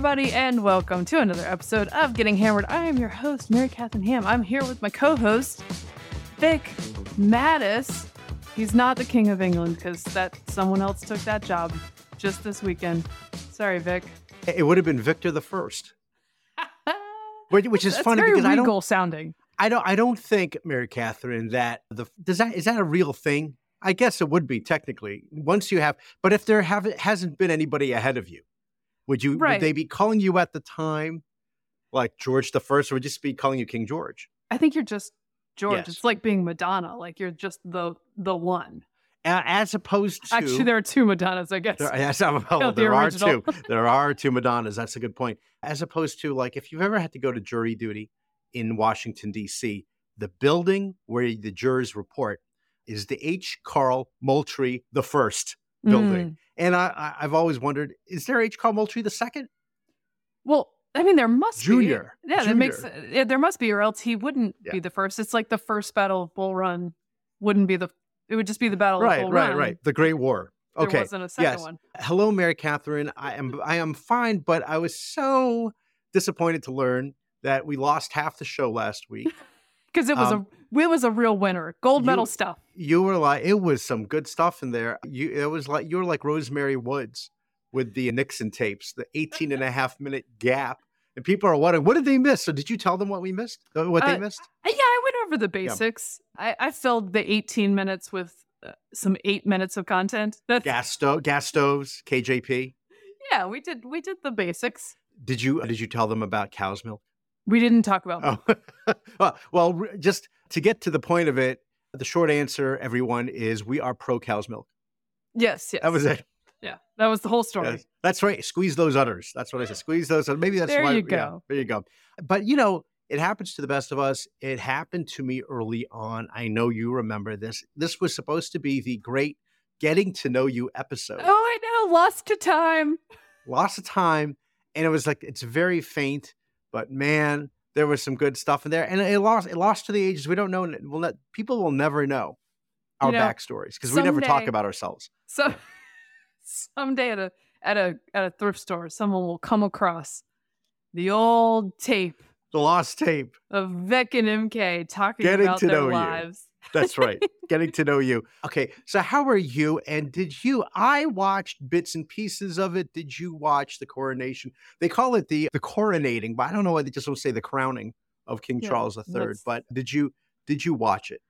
everybody, and welcome to another episode of Getting Hammered. I am your host, Mary Catherine Ham. I'm here with my co host, Vic Matus. He's not the King of England because that someone else took that job just this weekend. Sorry, Vic. It would have been Victor the First, which, is That's funny very because I don't, sounding. I don't, I don't think Mary Catherine that the does that is that a real thing? I guess it would be technically once you have, but if there have hasn't been anybody ahead of you, would you Right. would they be calling you at the time like George the First, or would just be calling you King George? I think you're just George. Yes. It's like being Madonna. Like you're just the the one. As opposed to Actually, there are two Madonnas, I guess. There, yes, the there are two. There are two Madonnas. That's a good point. As opposed to like if you've ever had to go to jury duty in Washington D.C., the building where the jurors report is the H. Carl Moultrie the first building, Mm. and I, I I've always wondered is there H. Carl Moultrie the second? Well, I mean, there must Junior. be. Yeah, that makes yeah, there must be, or else he wouldn't Yeah. be the first. It's like the first Battle of Bull Run wouldn't be the. It would just be the Battle of Right, Bull right, Run. right. The Great War. There Okay. wasn't a second yes. one. Hello, Mary Catherine. I am I am fine, but I was so disappointed to learn that we lost half the show last week. Because it was Um, a it was a real winner. Gold medal you- stuff. you were like it was some good stuff in there you it was like you were like rosemary woods with the nixon tapes the 18 and a half minute gap and people are wondering what did they miss so did you tell them what we missed Uh, what they Uh, missed Yeah, I went over the basics. I, I filled the 18 minutes with uh, some eight minutes of content. That's gas stove gas stoves kjp yeah. We did we did the basics. did you did you tell them about cow's milk We didn't talk about oh well, well just to get to the point of it the short answer everyone is we are pro cow's milk yes, yes. that was it Yeah, that was the whole story. Yes. That's right. Squeeze those udders. That's what I said. Squeeze those. Maybe that's There why. you yeah, go. there you go. But you know, it happens to the best of us. It happened to me early on. I know you remember this. This was supposed to be the great getting to know you episode. Oh, I know. Lost to time. Lost of time, and it was like it's very faint, but man, there was some good stuff in there. And it lost. It lost to the ages. We don't know. We'll not, people will never know our You know, backstories because we never talk about ourselves. So someday at a at a at a thrift store, someone will come across the old tape The lost tape. of Vic and MK talking Getting about to their know you. That's right. Getting to know you. Okay. So how are you? And did you I watched bits and pieces of it. Did you watch the coronation? They call it the the coronating, but I don't know why they just don't say the crowning of King Yeah, Charles III. that's- But did you did you watch it?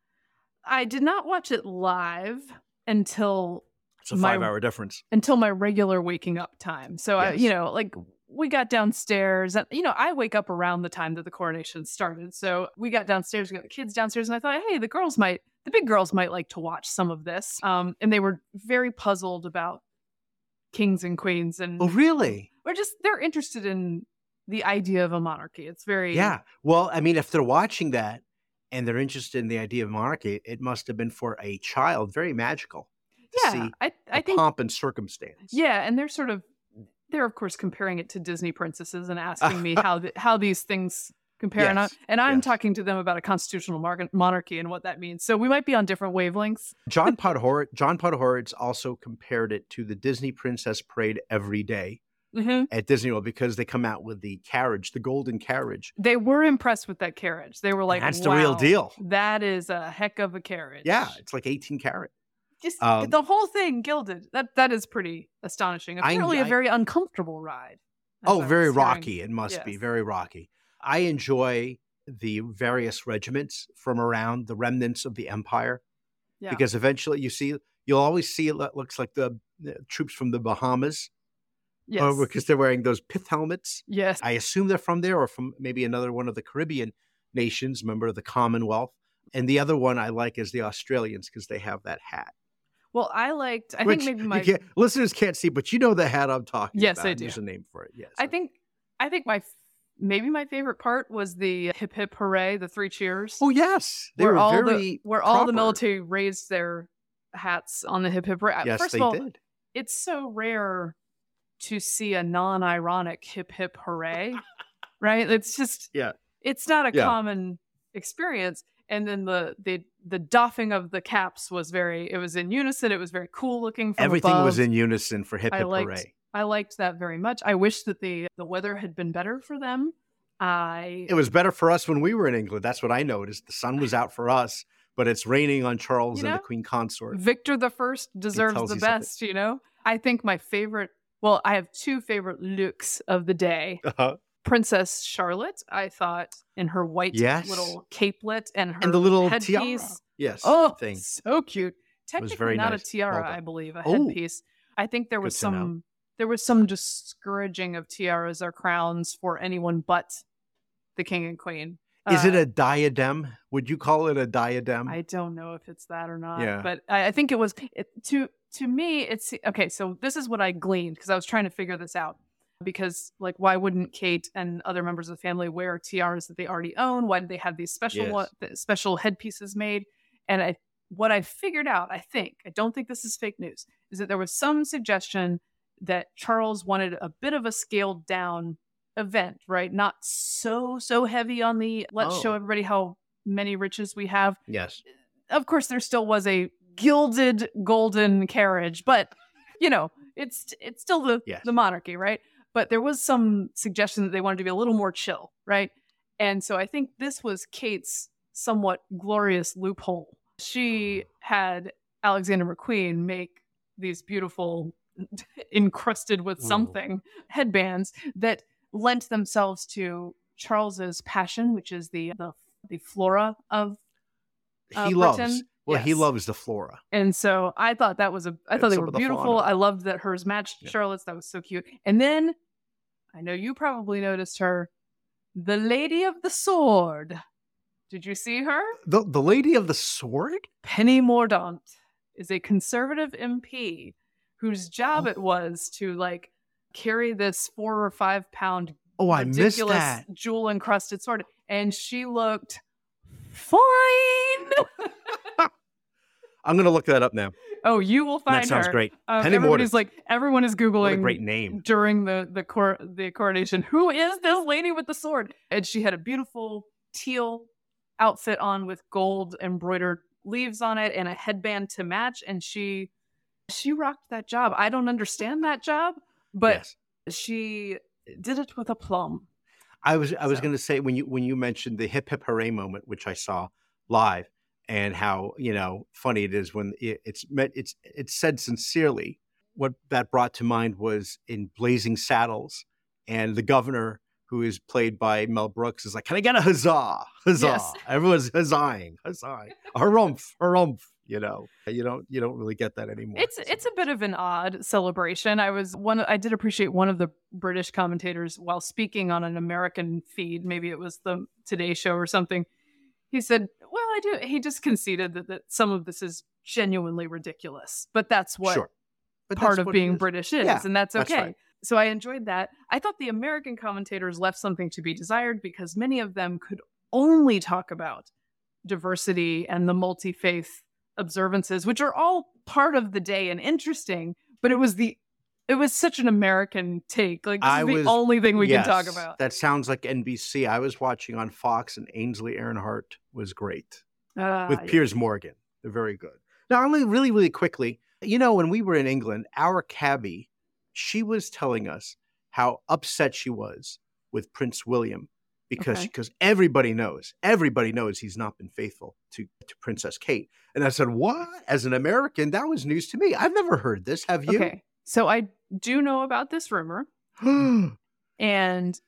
I did not watch it live until It's a My- five hour difference. until my regular waking up time. So I, you know, like we got downstairs and you know, I wake up around the time that the coronation started. So we got downstairs, we got the kids downstairs, and I thought, hey, the girls might the big girls might like to watch some of this. Um, and they were very puzzled about kings and queens and Oh, really? or just they're interested in the idea of a monarchy. It's very Yeah. Well, I mean, if they're watching that and they're interested in the idea of monarchy, it must have been for a child very magical to yeah. see I I think pomp and circumstance. yeah, and they're sort of they're of course comparing it to Disney princesses and asking me how the, how these things compare, and, I, and I'm yes. talking to them about a constitutional mar- monarchy and what that means. So we might be on different wavelengths. John Podhoretz, John Podhoretz also compared it to the Disney Princess Parade every day hmm at Disney World because they come out with the carriage, the golden carriage. They were impressed with that carriage. They were like, That's the real deal." That is a heck of a carriage." Yeah, it's like 18 carat. Just Um, the whole thing gilded. That that is pretty astonishing. I- Apparently, a I- very uncomfortable ride. Oh, very rocky. It must be very rocky. I enjoy the various regiments from around the remnants of the empire Yeah. because eventually you see, you'll always see it looks like the, troops from the Bahamas yes. uh, because they're wearing those pith helmets. yes. I assume they're from there or from maybe another one of the Caribbean nations, member of the Commonwealth. And the other one I like is the Australians because they have that hat. Well, I liked. I which think maybe my. can't- listeners can't see, but you know the hat I'm talking Yes, about. I do. There's a name for it. Yes. I think. I think my. Maybe my favorite part was the hip hip hooray, the three cheers. Oh yes, they where were all very the where all the military raised their hats on the hip hip hooray. Yes, First they of all, did. it's so rare to see a non-ironic hip hip hooray, right? It's just Yeah. it's not a Yeah. common experience. And then the the the doffing of the caps was very it was in unison. It was very cool looking. Everything was in unison for hip I hip liked hooray. I liked that very much. I wish that the the weather had been better for them. I It was better for us when we were in England. That's what I noticed. The sun was out for us, but it's raining on Charles You and the Queen Consort. Victor the First deserves the you something. best, you know? I think my favorite well, I have two favorite looks of the day. Uh-huh. Princess Charlotte, I thought, in her white Yes. little capelet and her And the little headpiece. tiara. Yes. Oh, thing. so cute. Technically not nice. a tiara, Well. I believe, a Oh. headpiece. I think there was some there was some discouraging of tiaras or crowns for anyone but the king and queen. Is it Uh, a diadem? Would you call it a diadem? I don't know if it's that or not. Yeah. But I, I think it was it, to to me. It's okay. So this is what I gleaned because I was trying to figure this out. Because like, why wouldn't Kate and other members of the family wear tiaras that they already own? Why did they have these special Yes. one, special headpieces made? And I what I figured out, I think, I don't think this is fake news, is that there was some suggestion that Charles wanted a bit of a scaled down event, right? Not so so heavy on the let's Oh. show everybody how many riches we have yes. of course there still was a gilded golden carriage but you know it's it's still the Yes. the monarchy right but there was some suggestion that they wanted to be a little more chill right? And so i think this was kate's somewhat glorious loophole. She had alexander mcqueen make these beautiful encrusted with something headbands that lent themselves to charles's passion which is the the, the flora of uh, he loves. Well, he loves the flora. and so I thought that was a I thought they were the beautiful. fauna. I loved that hers matched Yeah. Charlotte's. That was so cute. And then I know you probably noticed her, the Lady of the Sword. Did you see her? The the lady of the sword. Penny Mordaunt is a conservative MP whose job Oh. it was to like carry this four or five pound Oh, I missed ridiculous that. jewel encrusted sword, and she looked fine. I'm gonna look that up now. oh, you will find that sounds her. great. Um, Penny everybody's Mordaunt. like, everyone is googling great name. during the the cor- the coronation. Who is this lady with the sword? And she had a beautiful teal outfit on with gold embroidered leaves on it and a headband to match. And she she rocked that job. I don't understand that job, but yes. she did it with aplomb. I was I was So- going to say when you when you mentioned the hip hip hooray moment, which I saw live, and how you know funny it is when it's met it's it's said sincerely. What that brought to mind was in Blazing Saddles, and the governor who is played by Mel Brooks is like, "Can I get a huzzah, huzzah?" Yes. Everyone's huzzahing, huzzahing, harumph, harumph. You know, you don't you don't really get that anymore. It's it's a bit of an odd celebration. I was one. I did appreciate one of the British commentators while speaking on an American feed. Maybe it was the Today Show or something. He said, "Well, I do." He just conceded that, that some of this is genuinely ridiculous, but that's what sure. But part that's of what being is. British is, Yeah, and that's that's okay. right. So I enjoyed that. I thought the American commentators left something to be desired because many of them could only talk about diversity and the multi faith observances, which are all part of the day and interesting. But it was the it was such an American take. Like this I is the was- only thing we can talk about. That sounds like NBC. I was watching on Fox, and Ainsley Earnhardt was great. Ah, with yeah. Piers Morgan. They're very good. Now, only really, really quickly, you know, when we were in England, our cabbie, she was telling us how upset she was with Prince William because Okay. because everybody knows, everybody knows he's not been faithful to, to Princess Kate. And I said, What? As an American, that was news to me. I've never heard this. Have you? Okay. So I do know about this rumor. And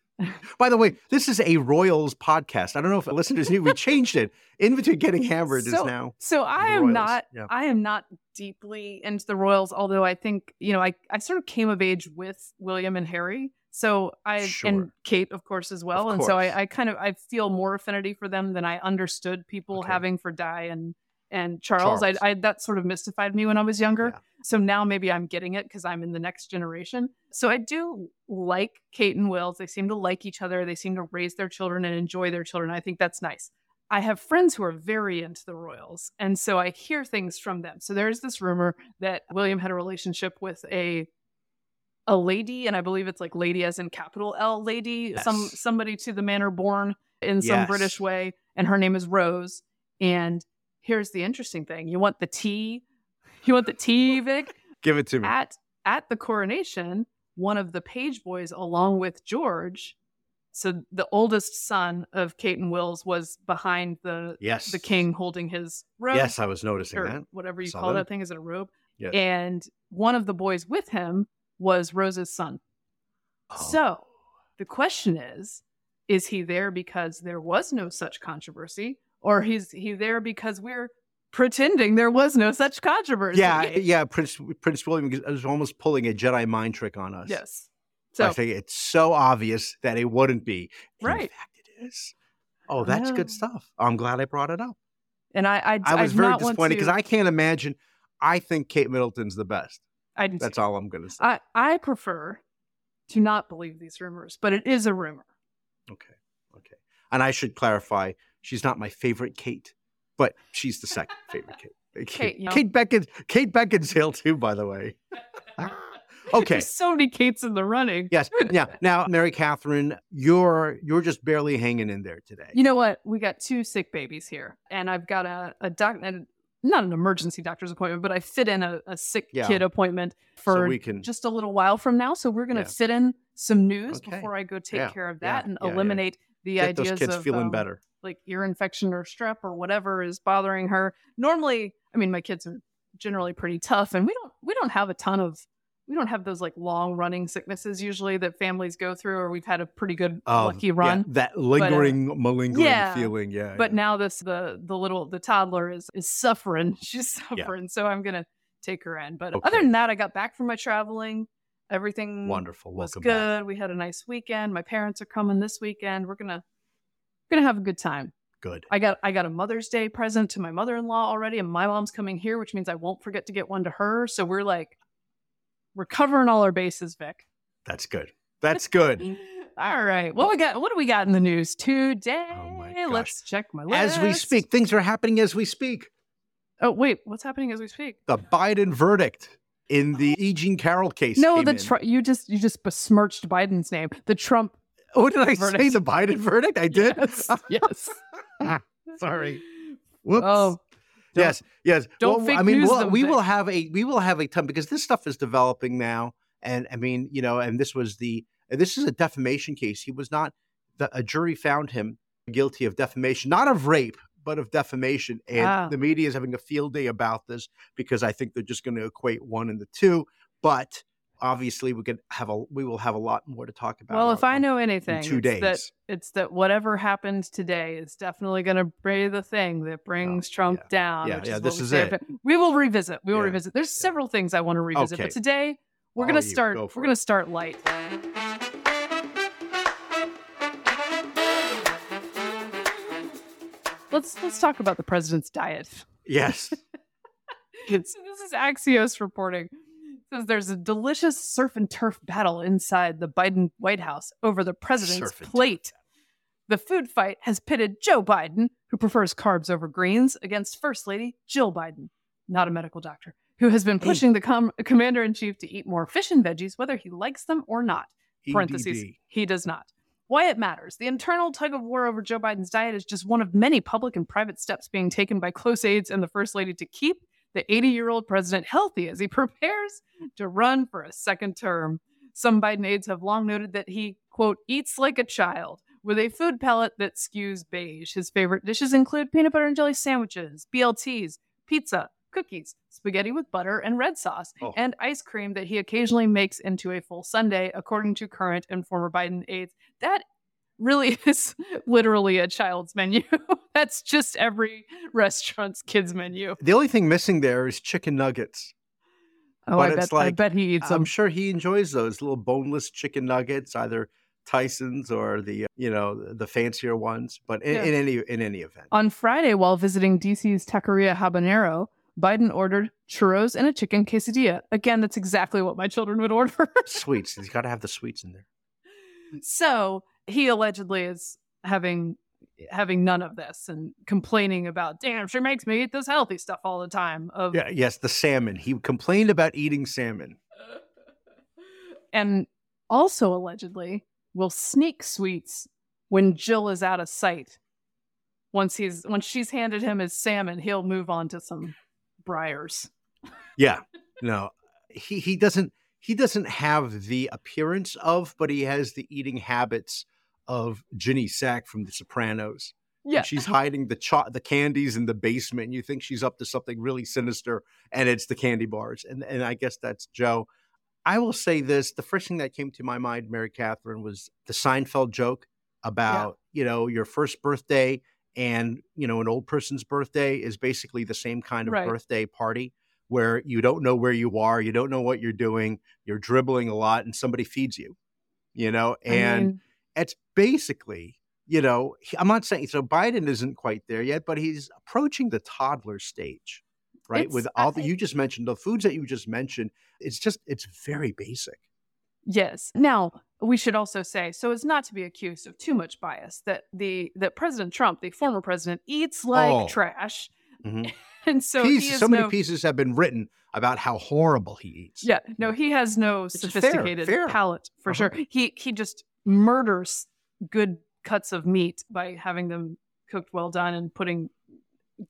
By the way, this is a Royals podcast. I don't know if listeners knew we changed it. In between getting hammered is now. So I am Royals, not yeah. I am not deeply into the royals, although I think, you know, I, I sort of came of age with William and Harry. So I Sure. and Kate, of course, as well. And so. I, I kind of I feel more affinity for them than I understood people Okay. having for Di and and Charles. Charles. I, I that sort of mystified me when I was younger. Yeah. So now maybe I'm getting it because I'm in the next generation. So I do like Kate and Wills. They seem to like each other. They seem to raise their children and enjoy their children. I think that's nice. I have friends who are very into the royals, and so I hear things from them. So there's this rumor that William had a relationship with a a lady, and I believe it's like lady as in capital L lady, some somebody to the manor born in some Yes. British way, and her name is Rose. And here's the interesting thing: you want the tea, you want the tea, Vic Give it to me. at at the coronation. one of the page boys, along with George, so the oldest son of Kate and Wills, was behind the Yes. the king holding his robe. Yes, I was noticing or that. whatever you Saw call that. that thing. Is it a robe? Yes. And one of the boys with him was Rose's son. Oh. So the question is, is he there because there was no such controversy, or he's he there because we're pretending there was no such controversy? yeah, yeah. Prince Prince William is almost pulling a Jedi mind trick on us. Yes. I So think it's so obvious that it wouldn't be. Right. In fact, it is. Oh, that's good stuff. I'm glad I brought it up. and I I, I was I'd very not disappointed because to- I can't imagine. I think Kate Middleton's the best. I do That's all I'm going to say. I I prefer to not believe these rumors, but it is a rumor. Okay. Okay. And I should clarify, she's not my favorite Kate, but she's the second favorite Kate. Kate, Kate. Kate Beckett, Kate Beckinsale too, by the way. okay. There's so many Kates in the running. Yes. Yeah. Now, Mary Catherine, you're you're just barely hanging in there today. You know what? We got two sick babies here, and I've got a a doc, not an emergency doctor's appointment, but I fit in a, a sick Yeah. kid appointment so for we can. just a little while from now. So we're gonna Yeah. fit in some news Okay. before I go take Yeah, care of that and eliminate the get ideas those kids of feeling um, better. Like ear infection or strep or whatever is bothering her. Normally, I mean, my kids are generally pretty tough, and we don't we don't have a ton of we don't have those like long running sicknesses usually that families go through, or we've had a pretty good Oh, lucky yeah, run. that uh, lingering, malingering yeah, feeling. Yeah. But yeah. now this the the little the toddler is is suffering. She's suffering, so I'm gonna take her in. But Okay. other than that, I got back from my traveling. Everything wonderful. was Welcome good. back. We had a nice weekend. My parents are coming this weekend. We're gonna we're gonna have a good time. Good. I got I got a Mother's Day present to my mother-in-law already, and my mom's coming here, which means I won't forget to get one to her. So we're like, we're covering all our bases, Vic. That's good. That's good. all right, what we got? What do we got in the news today? Oh. Let's check my list. as we speak, things are happening as we speak. Oh wait, what's happening as we speak? The Biden verdict in the E. Jean Carroll case. No, the. Tru- you just you just besmirched Biden's name. The Trump. What did I say? verdict. The Biden verdict? I did. Yes. yes. Sorry. Whoops. Oh, yes, yes. don't Well, fake I mean, news we'll, them, we will have a we will have a ton because this stuff is developing now, and I mean, you know, and this was the this is a defamation case. He was not the a jury found him guilty of defamation, not of rape, but of defamation, and Ah. the media is having a field day about this because I think they're just going to equate one and the two, but. Obviously, we could have a we will have a lot more to talk about. Well, on- if I know anything, two it's that it's that whatever happens today is definitely going to be the thing that brings Trump yeah. down. Yeah, yeah, is this is it. We will revisit. We will Yeah, revisit. There's several things I want to revisit, Okay. but today we're going to oh, start. go We're going to start light. Let's let's talk about the president's diet. yes, so this is Axios reporting. Says there's a delicious surf and turf battle inside the Biden White House over the president's plate. The food fight has pitted Joe Biden, who prefers carbs over greens, against First Lady Jill Biden, not a medical doctor, who has been pushing the com- commander in chief to eat more fish and veggies, whether he likes them or not. Parentheses, he does not. Why it matters. The internal tug of war over Joe Biden's diet is just one of many public and private steps being taken by close aides and the First Lady to keep the 80 year old president healthy as he prepares to run for a second term. Some Biden aides have long noted that he, quote, eats like a child with a food palate that skews beige. His favorite dishes include peanut butter and jelly sandwiches, BLTs, pizza, cookies, spaghetti with butter and red sauce, Oh. and ice cream that he occasionally makes into a full sundae, according to current and former Biden aides. That really is literally a child's menu. That's just every restaurant's kids menu. The only thing missing there is chicken nuggets. Oh, But I bet I bet he eats I'm them. sure he enjoys those little boneless chicken nuggets, either Tyson's or the uh, you know the fancier ones. But in, Yeah. in any in any event, On Friday, while visiting DC's Taqueria Habanero, Biden ordered churros and a chicken quesadilla. Again, that's exactly what my children would order. sweets. He's got to have the sweets in there. so he allegedly is having having none of this and complaining about, damn, she makes me eat this healthy stuff all the time. Of Yeah. Yes, the salmon. He complained about eating salmon. and also allegedly will sneak sweets when Jill is out of sight. Once he's once she's handed him his salmon, he'll move on to some briars. Yeah. No, he he doesn't. he doesn't have the appearance of, but he has the eating habits of Ginny Sack from The Sopranos. Yeah. She's hiding the cho- the candies in the basement. And you think she's up to something really sinister, and it's the candy bars. And and I guess that's Joe. I will say this: the first thing that came to my mind, Mary Catherine, was the Seinfeld joke about you know your first birthday and you know an old person's birthday is basically the same kind of Right. birthday party where you don't know where you are, you don't know what you're doing, you're dribbling a lot, and somebody feeds you. You know, I and mean, it's basically, you know, I'm not saying so Biden isn't quite there yet, but he's approaching the toddler stage, right? It's- With all the I- you just mentioned, the foods that you just mentioned, it's just it's very basic. Yes. Now, we should also say, so as not to be accused of too much bias, that the that President Trump, the former president, eats like Oh. trash. Mhm. And so Pieces- so many no, pieces have been written about how horrible he eats. Yeah, no, he has no fair, sophisticated fair. palate for Uh-huh. sure. He he just murders good cuts of meat by having them cooked well done and putting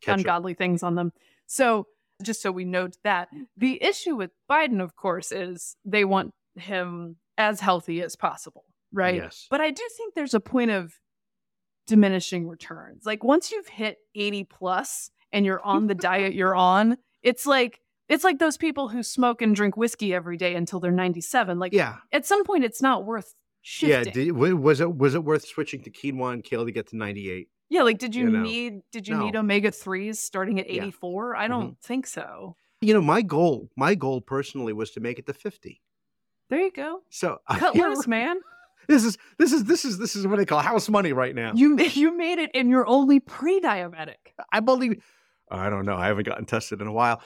Ketchup. ungodly things on them. So just so we note that the issue with Biden, of course, is they want him as healthy as possible, right? Yes. But I do think there's a point of diminishing returns. Like once you've hit 80 plus and you're on the diet you're on, it's like it's like those people who smoke and drink whiskey every day until they're 97. Like Yeah. at some point it's not worth Yeah. Did, was it was it worth switching to quinoa and kale to get to 98? Yeah, like did you, You know. need did you No. need omega 3s starting at Yeah. 84? I don't think so. You know, my goal, my goal personally was to make it to 50. There you go. So Cut know, loose, man. This is this is this is this is what they call house money right now. You you made it and you're only pre-diabetic. I believe. I don't know. I haven't gotten tested in a while.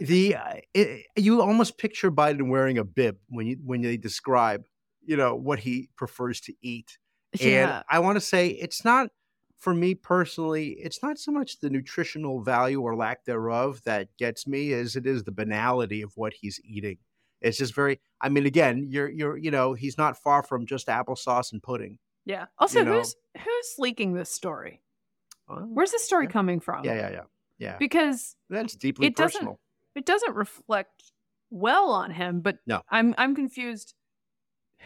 the uh, it, you almost picture Biden wearing a bib when you when they describe, you know, what he prefers to eat. Yeah. And I want to say it's not for me personally. It's not so much the nutritional value or lack thereof that gets me, as it is the banality of what he's eating. It's just very. I mean, again, you're you're you know he's not far from just applesauce and pudding. Yeah. Also, you know. who's who's leaking this story? Where's this story Yeah. coming from? yeah, yeah, yeah, yeah. Because That's deeply it doesn't- personal. it doesn't reflect well on him, but No. I'm I'm confused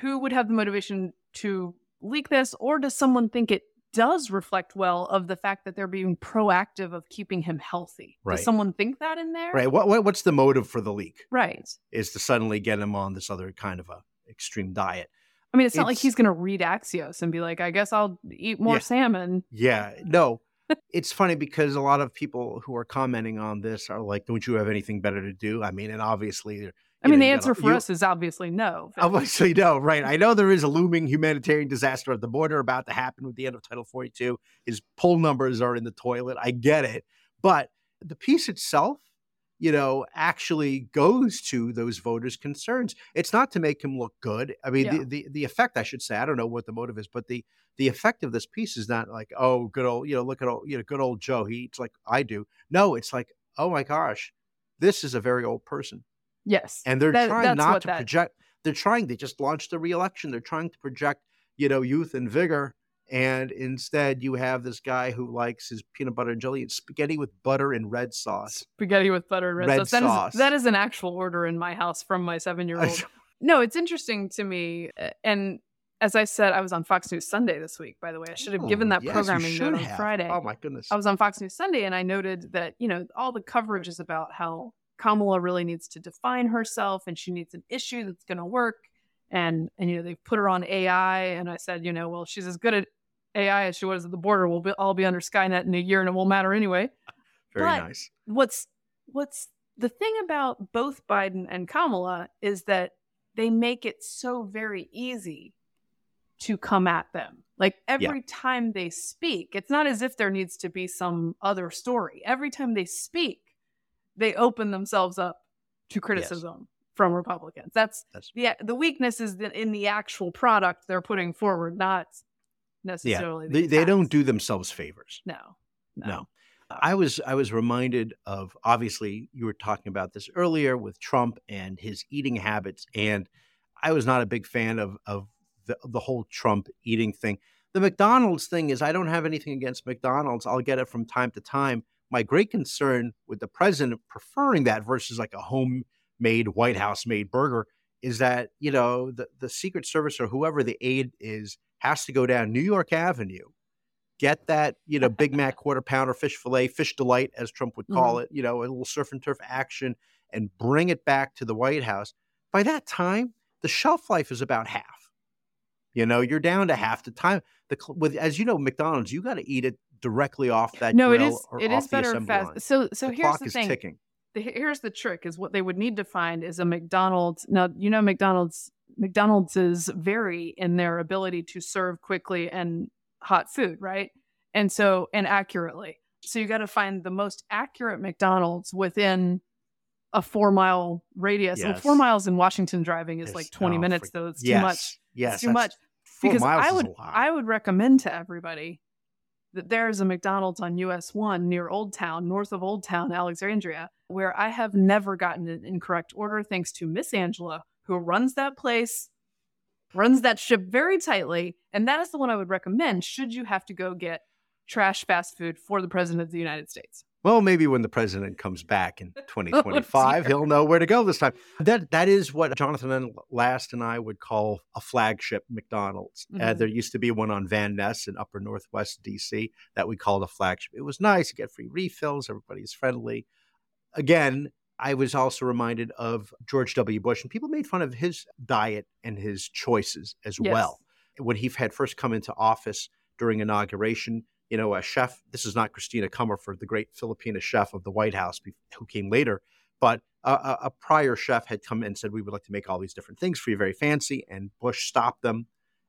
who would have the motivation to leak this or does someone think it does reflect well of the fact that they're being proactive of keeping him healthy? Right. Does someone think that in there? Right. What, what what's the motive for the leak? Right. Is to suddenly get him on this other kind of a extreme diet. I mean, it's not like he's going to read Axios and be like, I guess I'll eat more Yeah. salmon. Yeah. No. it's funny because a lot of people who are commenting on this are like, "Don't you have anything better to do?" I mean, and obviously, they're- I mean, know, the answer gotta- for you- us is obviously no. Obviously, no, right. I know there is a looming humanitarian disaster at the border about to happen with the end of Title 42. His poll numbers are in the toilet. I get it. But the piece itself, you know, actually goes to those voters' concerns. It's not to make him look good. I mean, Yeah. the, the the effect, I should say, I don't know what the motive is, but the the effect of this piece is not like, oh, good old, you know, look at old, you know, good old Joe. He eats like I do. No, it's like, oh my gosh, this is a very old person Yes. and they're That- trying not to that- project they're trying they just launched the reelection they're trying to project you know youth and vigor and instead you have this guy who likes his peanut butter and jelly and spaghetti with butter and red sauce Spaghetti with butter and red, Red sauce. That is- sauce. that is an actual order in my house from my seven year old. No, it's interesting to me. And as I said, I was on Fox News Sunday this week, by the way. I should have given Oh, that yes, programming note on have. Friday. oh my goodness I was on Fox News Sunday and I noted that, you know, all the coverage is about how Kamala really needs to define herself and she needs an issue that's going to work. And, and, you know, they've put her on AI. And I said, you know, well, she's as good at AI as she was at the border. We'll be, all be under Skynet in a year and it won't matter anyway. very but- nice what's what's the thing about both Biden and Kamala is that they make it so very easy to come at them. Like every time they speak, it's not as if there needs to be some other story. Every time they speak, they open themselves up to criticism from Republicans. That's That's- the the weakness is that in the actual product they're putting forward, not yeah necessarily. the they, they don't do themselves favors no, no, No. I was I was reminded of obviously you were talking about this earlier with Trump and his eating habits, and I was not a big fan of of the, the whole Trump eating thing. The McDonald's thing is I don't have anything against McDonald's. I'll get it from time to time. My great concern with the president preferring that versus like a homemade White House made burger is that you know the the Secret Service or whoever the aide is has to go down New York Avenue, get that you know Big Mac quarter pounder, fish fillet, fish delight as Trump would call mm-hmm. it, you know, a little surf and turf action, and bring it back to the White House. By that time, the shelf life is about half. You know, you're down to mm-hmm. half the time. The with as you know, McDonald's, you got to eat it directly off that No, it is or it is better fast. line. So so the here's clock the is thing. ticking. the, here's the trick is what they would need to find is a McDonald's. Now, you know McDonald's McDonald's is vary in their ability to serve quickly and hot food, right? And so and accurately. So you got to find the most accurate McDonald's within a 4-mile radius. Well, 4 miles in Washington driving is It's- like 20 oh, minutes for- though. It's yes, too much. Yes, it's too much four because miles I is a would. I would recommend to everybody that there's a McDonald's on US 1 near Old Town, north of Old Town, Alexandria, where I have never gotten an incorrect order thanks to Miss Angela, who runs that place, runs that ship very tightly, and that is the one I would recommend should you have to go get trash fast food for the president of the United States. Well, maybe when the president comes back in Oh, 2025, dear. he'll know where to go this time. That that is what Jonathan and Last and I would call a flagship McDonald's. Uh, Mhm. there used to be one on Van Ness in Upper Northwest DC that we called a flagship. It was nice. You get free refills. Everybody's friendly. Again, I was also reminded of George W. Bush, and people made fun of his diet and his choices as Yes. well. When he had first come into office during inauguration, you know, a chef, this is not Christina Comerford, the great Filipina chef of the White House who came later, but a, a, prior chef had come and said, We would like to make all these different things for you, very fancy. And Bush stopped them.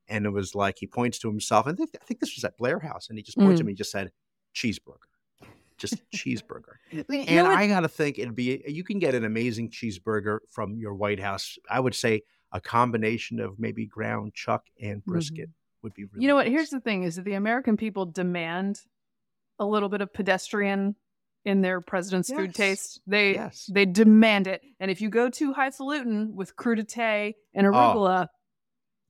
And it was like he points to himself. And I think, I think this was at Blair House. And he just points Mm. at me and just said, Cheeseburger. Just cheeseburger. You And know? I got to think it'd be, you can get an amazing cheeseburger from your White House. I would say a combination of maybe ground chuck and brisket would be really you know what? nice. Here's the thing: is that the American people demand a little bit of pedestrian in their president's food taste. They Yes. they demand it, and if you go too highfalutin with crudité Oh. and arugula,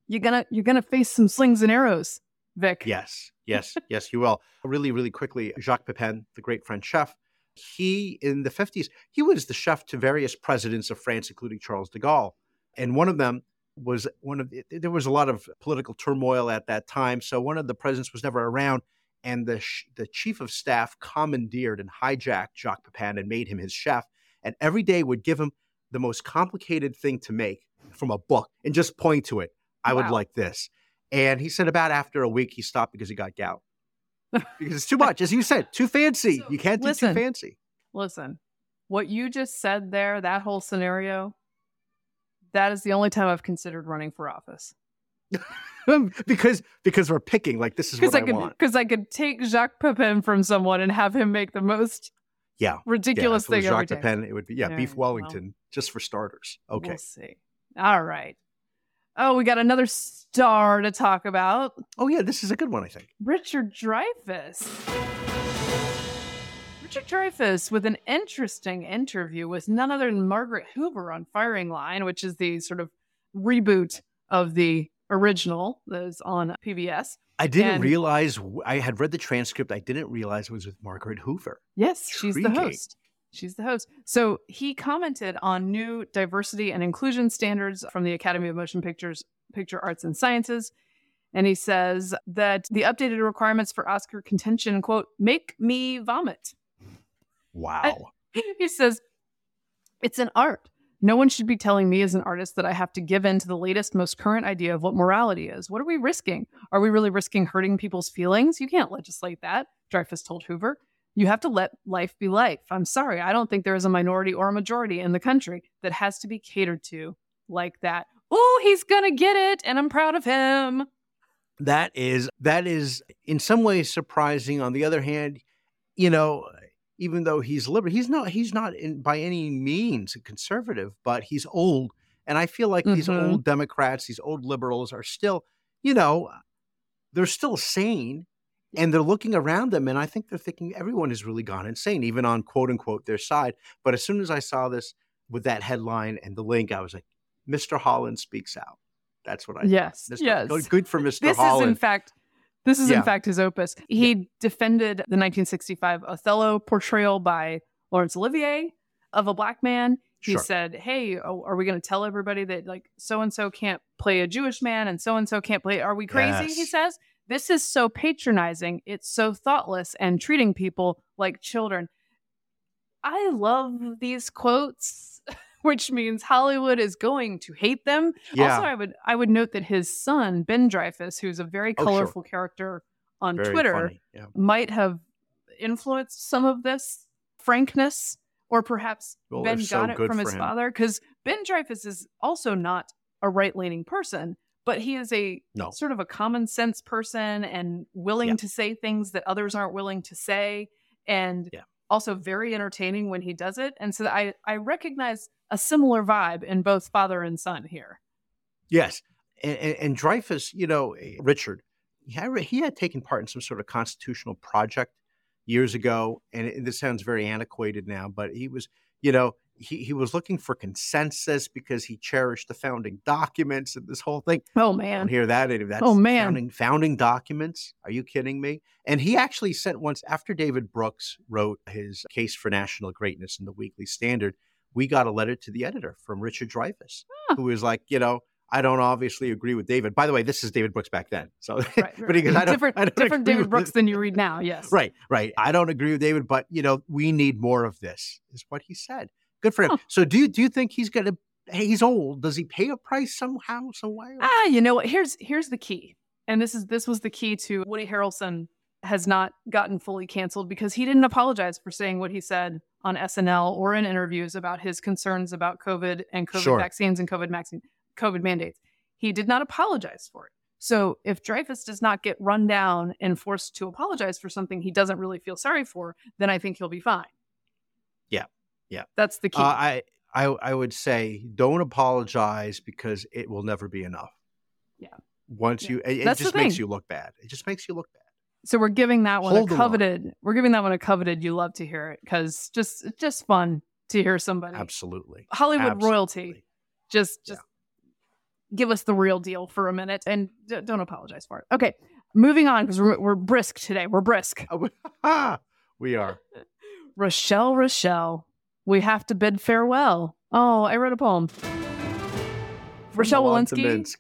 you're gonna you're gonna face some slings and arrows, Vic. Yes, yes, yes, you will. Really, really quickly, Jacques Pepin, the great French chef, he in the 50s, he was the chef to various presidents of France, including Charles de Gaulle. And one of them was one of the, there was a lot of political turmoil at that time. So one of the presidents was never around. And the, sh- the chief of staff commandeered and hijacked Jacques Pepin and made him his chef. And every day would give him the most complicated thing to make from a book and just point to it. I would like this. And he said about after a week, he stopped because he got gout. because it's too much. As you said, too fancy. So, you can't do listen. too fancy. Listen, what you just said there, that whole scenario, that is the only time I've considered running for office. because because we're picking like this is what I I, could want. because I could take Jacques Pepin from someone and have him make the most Yeah. ridiculous yeah, thing Jacques. Pepin, it would be yeah, All beef right, well. Wellington just for starters. Okay. We'll see. All right. Oh, we got another star to talk about. Oh yeah, this is a good one. I think. Richard Dreyfuss. Richard Dreyfuss with an interesting interview with none other than Margaret Hoover on Firing Line, which is the sort of reboot of the original that is on PBS. I didn't And- realize I had read the transcript. I didn't realize it was with Margaret Hoover. Yes, she's the host. She's the host. So he commented on new diversity and inclusion standards from the Academy of Motion Pictures, Picture Arts and Sciences. And he says that the updated requirements for Oscar contention, quote, make me vomit. Wow. he says, it's an art. No one should be telling me as an artist that I have to give in to the latest, most current idea of what morality is. What are we risking? Are we really risking hurting people's feelings? You can't legislate that, Dreyfuss told Hoover. You have to let life be life. I'm sorry, I don't think there is a minority or a majority in the country that has to be catered to like that. Oh, he's gonna get it, and I'm proud of him. that is that is in some ways surprising. On the other hand, you know, even though he's liberal, he's not he's not in, by any means a conservative, but he's old, and I feel like these Mhm. old Democrats, these old liberals, are still, you know, they're still sane. And they're looking around them, and I think they're thinking everyone has really gone insane, even on quote unquote their side. But as soon as I saw this with that headline and the link, I was like, Mr. Holland speaks out. That's what I thought. Yes, Mr. yes. Good- Good for Mr. This Holland. is in fact this is Yeah. in fact his opus. He defended the 1965 Othello portrayal by Laurence Olivier of a black man. He Sure. said, "Hey, are we going to tell everybody that like so and so can't play a Jewish man and so and so can't play? Are we crazy?" He says, "This is so patronizing. It's so thoughtless and treating people like children." I love these quotes, which means Hollywood is going to hate them. Yeah. Also, I would I would note that his son Ben Dreyfuss, who's a very Oh, sure. colorful character on Very Twitter. Yeah. might have influenced some of this frankness, or perhaps Well, Ben if so, got it from his him. father. Because Ben Dreyfuss is also not a right leaning person, but he is a No. sort of a common sense person and willing Yeah. to say things that others aren't willing to say, and Yeah. Also very entertaining when he does it. And so I I recognize a similar vibe in both father and son here. Yes, and, and, and Dreyfuss, you know, eh, Richard, he had, he had taken part in some sort of constitutional project years ago, and it, this sounds very antiquated now, but he was, you know, he, he was looking for consensus because he cherished the founding documents and this whole thing. Oh I man, don't hear that. any- oh, That's Oh, man. founding founding documents. Are you kidding me? And he actually sent once after David Brooks wrote his case for national greatness in the Weekly Standard. We got a letter to the editor from Richard Dreyfuss, Huh. who was like, you know, I don't obviously agree with David. By the way, this is David Brooks back then. So, right, but he goes, right. I don't, different I don't different David Brooks this." than you read now. Yes, Right, right. I don't agree with David, but you know, we need more of this. Is what he said. Good for him. Huh. So, do you do you think he's gonna? Hey, he's old. Does he pay a price somehow, some way? Ah, you know what? Here's here's the key, and this is this was the key to Woody Harrelson has not gotten fully canceled because he didn't apologize for saying what he said on SNL or in interviews about his concerns about COVID and COVID Sure. vaccines and COVID vaccine COVID mandates. He did not apologize for it. So if Dreyfuss does not get run down and forced to apologize for something he doesn't really feel sorry for, then I think he'll be fine. Yeah. Yeah. That's the key. Uh, I, I I would say don't apologize because it will never be enough. Yeah. Once Yeah. you, it, it just makes you look bad. It just makes you look bad. So we're giving that one Hold a coveted. We're giving that one a coveted. You love to hear it because just it's just fun to hear somebody Absolutely. Hollywood royalty Absolutely. just just give us the real deal for a minute and d- don't apologize for it. Okay, moving on because we're, we're brisk today. We're brisk. We are. Rochelle, Rochelle, we have to bid farewell. Oh, I wrote a poem. Rochelle Milan Walensky.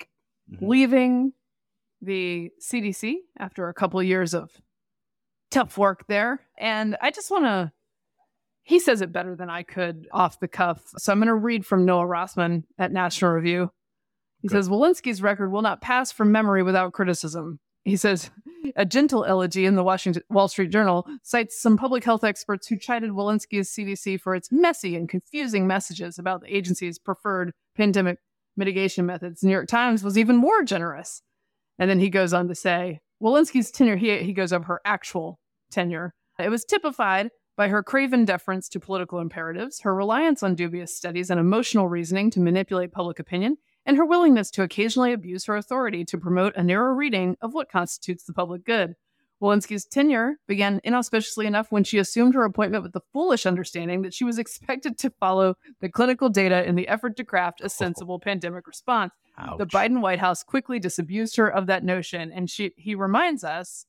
Mhm. leaving the CDC after a couple years of tough work there. And I just want to, he says it better than I could off the cuff. So I'm going to read from Noah Rothman at National Review. He Good. says Walensky's record will not pass from memory without criticism. He says a gentle elegy in the Washington Wall Street Journal cites some public health experts who chided Walensky's CDC for its messy and confusing messages about the agency's preferred pandemic mitigation methods. The New York Times was even more generous. And then he goes on to say, Walensky's tenure, he, he goes over her actual tenure. It was typified by her craven deference to political imperatives, her reliance on dubious studies and emotional reasoning to manipulate public opinion, and her willingness to occasionally abuse her authority to promote a narrow reading of what constitutes the public good. Walensky's tenure began inauspiciously enough when she assumed her appointment with the foolish understanding that she was expected to follow the clinical data in the effort to craft a sensible pandemic response. The Biden White House quickly disabused her of that notion, and she he reminds us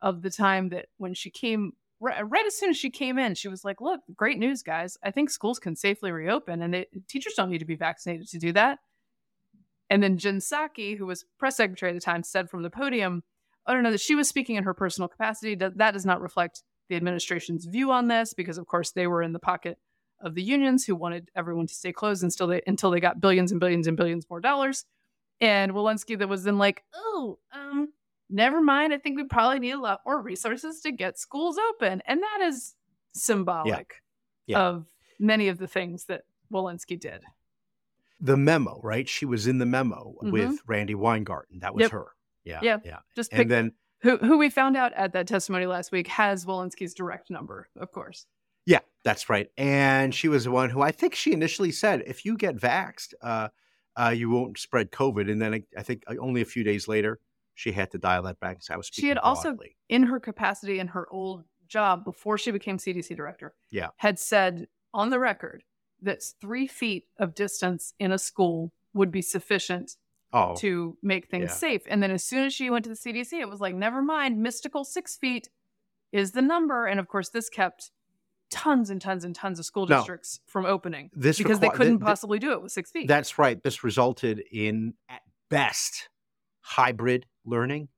of the time that when she came right, right as soon as she came in, she was like, "Look, great news, guys! I think schools can safely reopen, and they, teachers don't need to be vaccinated to do that." And then Jen Psaki, who was press secretary at the time, said from the podium, "I don't know that she was speaking in her personal capacity. That that does not reflect the administration's view on this, because of course they were in the pocket of the unions who wanted everyone to stay closed until they until they got billions and billions and billions more dollars." And Walensky that was then like, "Oh, um, never mind. I think we probably need a lot more resources to get schools open," and that is symbolic Yeah. of many of the things that Walensky did. The memo, right? She was in the memo with Randi Weingarten. That was Yep. her. Yeah. Yep. Yeah. Just pick And then, who who we found out at that testimony last week has Walensky's direct number, of course. yeah, that's right. And she was the one who I think she initially said, if you get vaxxed, uh, uh, you won't spread COVID. And then I, I think uh, only a few days later, she had to dial that back. say, I was She had speaking also in her capacity in her old job before she became CDC director, Yeah. had said on the record that three feet of distance in a school would be sufficient Oh, to make things Yeah. safe. And then as soon as she went to the CDC, it was like, never mind, mystical six feet is the number. And of course, this kept tons and tons and tons of school No. districts from opening This because they couldn't th- th- possibly do it with six feet. That's right. This resulted in, at best, hybrid learning.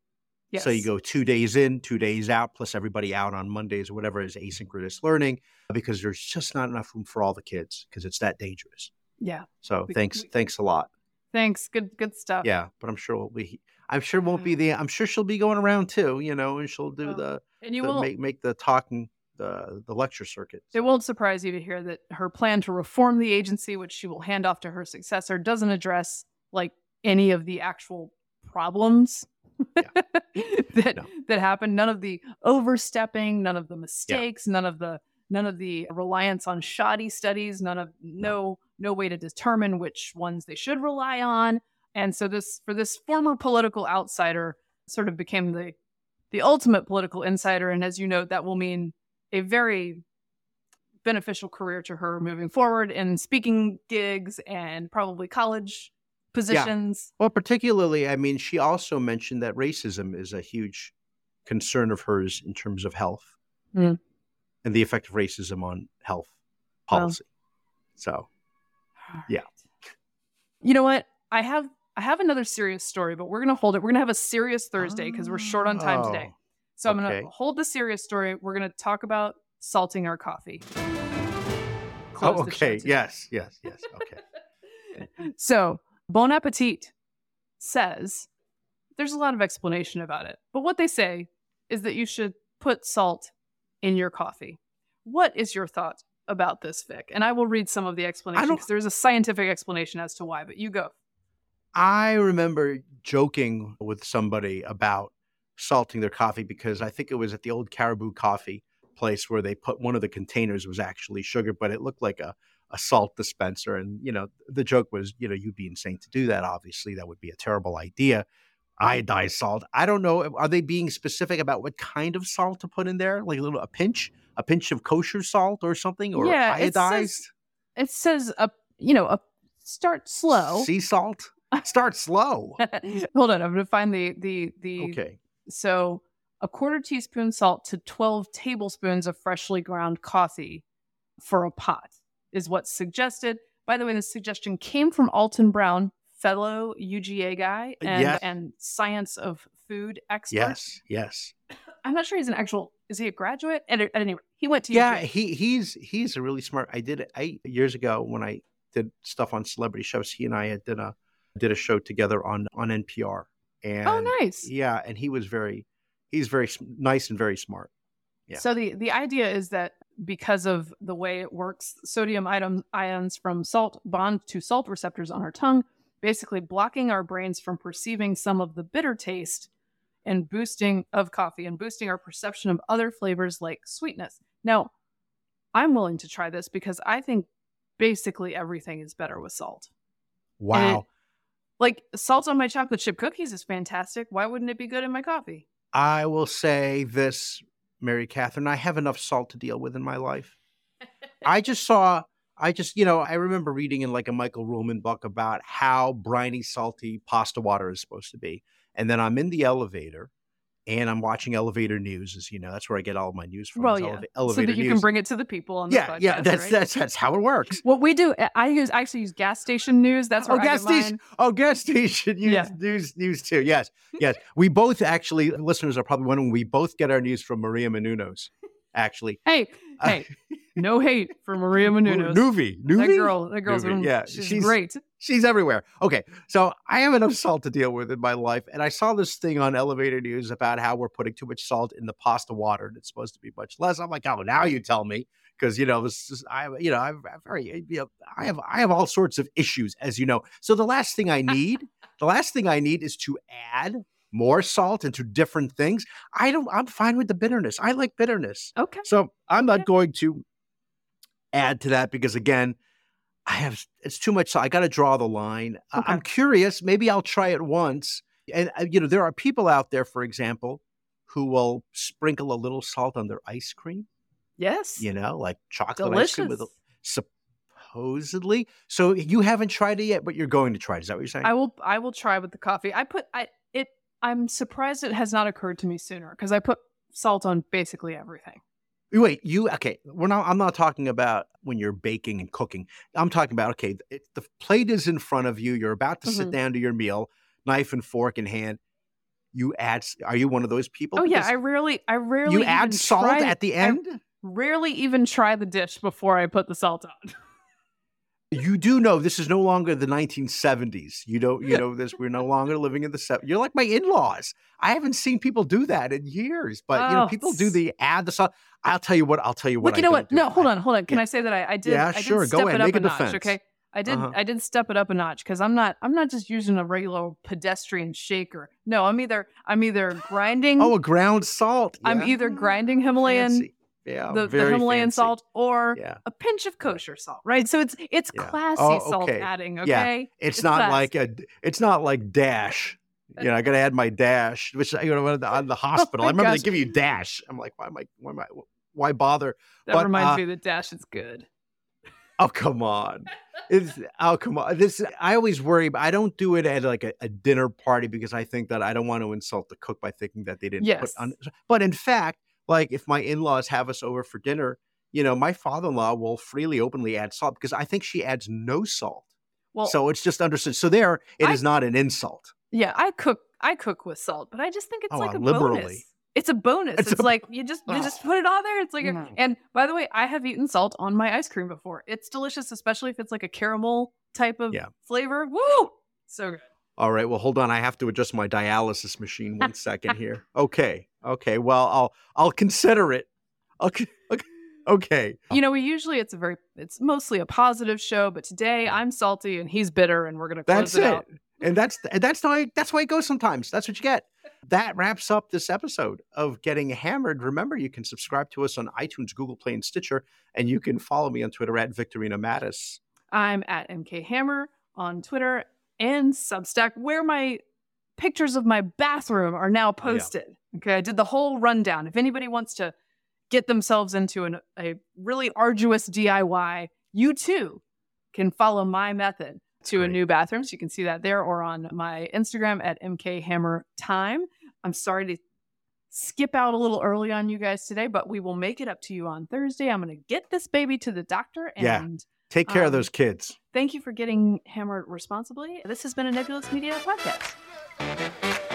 Yes. So you go two days in, two days out, plus everybody out on Mondays or whatever is asynchronous learning uh, because there's just not enough room for all the kids because it's that dangerous. Yeah. So We- thanks, we- thanks a lot. Thanks. Good. Good stuff. Yeah, but I'm sure we'll be. I'm sure won't be mm. the. I'm sure she'll be going around too. You know, and she'll do Well, the, And you the will. make make the talking the the lecture circuit. It won't surprise you to hear that her plan to reform the agency, which she will hand off to her successor, doesn't address like any of the actual problems that No. that happen. None of the overstepping, none of the mistakes, none of the none of the reliance on shoddy studies, none of no no way to determine which ones they should rely on. And so this for this former political outsider sort of became the the ultimate political insider. And as you know, that will mean a very beneficial career to her moving forward in speaking gigs and probably college positions. Well, particularly, I mean, she also mentioned that racism is a huge concern of hers in terms of health Mm. and the effect of racism on health Well. policy. so, Yeah. You know what? I have I have another serious story, but we're gonna hold it. We're gonna have a serious Thursday because we're short on time today. Oh, So I'm gonna hold the serious story. We're gonna talk about salting our coffee. Oh, Close show okay. Yes, yes, yes. Okay. So, Bon Appetit says there's a lot of explanation about it, but what they say is that you should put salt in your coffee. What is your thought about this, Vic? And I will read some of the explanation because there's a scientific explanation as to why, but you go. I remember joking with somebody about salting their coffee because I think it was at the old Caribou Coffee place where they put one of the containers was actually sugar, but it looked like a, a salt dispenser. And, you know, the joke was, you know, you'd be insane to do that. Obviously, that would be a terrible idea. Iodized salt. I don't know. Are they being specific about what kind of salt to put in there? Like a little, a pinch, a pinch of kosher salt or something, or Yeah, it iodized says- It says, a, you know, a, start slow. sea salt? Start slow. Hold on, I'm going to find the the the Okay. So, a quarter teaspoon salt to 12 tablespoons of freshly ground coffee for a pot is what's suggested. By the way, this suggestion came from Alton Brown, fellow UGA guy uh, and, Yes. and science of food expert. Yes. Yes. I'm not sure he's an actual, is he a graduate? At, at any rate, he went to Yeah, UGA. he he's he's a really smart. I did it I years ago when I did stuff on celebrity shows. He and I had did a did a show together on on NPR. And Oh, nice. Yeah, and he was very he's very nice and very smart. Yeah. So the the idea is that because of the way it works, sodium item, ions from salt bond to salt receptors on our tongue, basically blocking our brains from perceiving some of the bitter taste and boosting of coffee and boosting our perception of other flavors like sweetness. Now, I'm willing to try this because I think basically everything is better with salt. Wow. Like salt on my chocolate chip cookies is fantastic. Why wouldn't it be good in my coffee? I will say this, Mary Catherine, I have enough salt to deal with in my life. I just saw, I just, you know, I remember reading in like a Michael Ruhlman book about how briny, salty pasta water is supposed to be. And then I'm in the elevator and I'm watching elevator news, as you know, that's where I get all my news from. Well, yeah. eleva- so elevator that you news. can bring it to the people on the yeah, podcast. yeah, that's right? that's that's how it works. What we do, I use I actually use gas station news. That's oh, where oh, I gas station. Oh, gas station news, Yeah. news, news too. Yes, yes. We both actually, listeners are probably wondering, we both get our news from Maria Menounos. Actually, Hey, Uh, hey, no hate for Maria Menounos. Nuvi, Nuvi. That girl, that girl's Nuvi, been, yeah, she's, she's- great. She's everywhere. Okay, so I have enough salt to deal with in my life, and I saw this thing on elevator news about how we're putting too much salt in the pasta water, and it's supposed to be much less. I'm like, oh, now you tell me, because you know this is I, you know, I'm I'm very, you know, I have I have all sorts of issues, as you know. So the last thing I need, the last thing I need is to add more salt into different things. I don't. I'm fine with the bitterness. I like bitterness. Okay. So I'm not Okay. going to add to that because again, I have it's too much. So I got to draw the line. Okay. I'm curious. Maybe I'll try it once. And uh, you know, there are people out there, for example, who will sprinkle a little salt on their ice cream. Yes. You know, like chocolate ice cream Delicious. with supposedly. So you haven't tried it yet, but you're going to try it. Is that what you're saying? I will. I will try with the coffee. I put. I. I'm surprised it has not occurred to me sooner because I put salt on basically everything. Wait, you okay? We're not. I'm not talking about when you're baking and cooking. I'm talking about okay. It, the plate is in front of you. You're about to sit Mhm. down to your meal, knife and fork in hand. You add. Are you one of those people? Oh yeah, Because I rarely, I rarely you add salt try- at the I end. rarely even try the dish before I put the salt on. You do know this is no longer the 1970s. You don't. You know this. We're no longer living in the 70s. You're like my in-laws. I haven't seen people do that in years. But you know, Oh, people do the add the salt. I'll tell you what. I'll tell you what. Look, you know what? No, hold on, hold on. Can yeah. I say that I, I did? Yeah, I did sure, go step ahead, it up make a a notch. defense. Okay, I did. Uh-huh. I did step it up a notch because I'm not. I'm not just using a regular pedestrian shaker. No, I'm either. I'm either grinding. Oh, a ground salt. I'm either grinding Himalayan, Fancy. Yeah, the, the Himalayan fancy. salt, or Yeah. a pinch of kosher salt. Right. So it's it's Yeah. classy Oh, salt okay. adding. Yeah. Okay. It's, It's not classy. like a. It's not like dash. You know, I got to add my dash, which you know on the, on the hospital. I Oh my remember gosh. they give you dash. I'm like, why am I? Why am I? Why bother? That but, reminds uh, me that dash is good. Oh come on! It's, oh come on! This I always worry. But I don't do it at like a, a dinner party because I think that I don't want to insult the cook by thinking that they didn't put on. But in fact, like if my in-laws have us over for dinner, you know, my father-in-law will freely, openly add salt because I think she adds no salt. Well, so it's just understood. So there, it is I- not an insult. yeah, I cook. I cook with salt, but I just think it's Oh, like a liberally. bonus. It's a bonus. It's It's, a- like you just you just put it on there. It's like, a, Mm. and by the way, I have eaten salt on my ice cream before. It's delicious, especially if it's like a caramel type of Yeah. flavor. Woo, so good. All right. Well, hold on. I have to adjust my dialysis machine one second here. Okay. Okay. Well, I'll I'll consider it. Okay. Okay. Okay. You know, we usually it's a very it's mostly a positive show, but today I'm salty and he's bitter, and we're gonna close That's it, it. out. And that's and that's the way that's why it goes sometimes. That's what you get. That wraps up this episode of Getting Hammered. Remember, you can subscribe to us on iTunes, Google Play, and Stitcher, and you can follow me on Twitter at Victorino Matus. I'm at MK Hammer on Twitter and Substack, where my pictures of my bathroom are now Oh, yeah. posted. Okay, I did the whole rundown. If anybody wants to get themselves into an, a really arduous DIY, you too can follow my method to a new bathroom. So you can see that there or on my Instagram at MK Hammer Time. I'm sorry to skip out a little early on you guys today, but we will make it up to you on Thursday. I'm going to get this baby to the doctor and Yeah. Take care of Um, those kids. Thank you for getting hammered responsibly. This has been a Nebulous Media podcast. Thank you.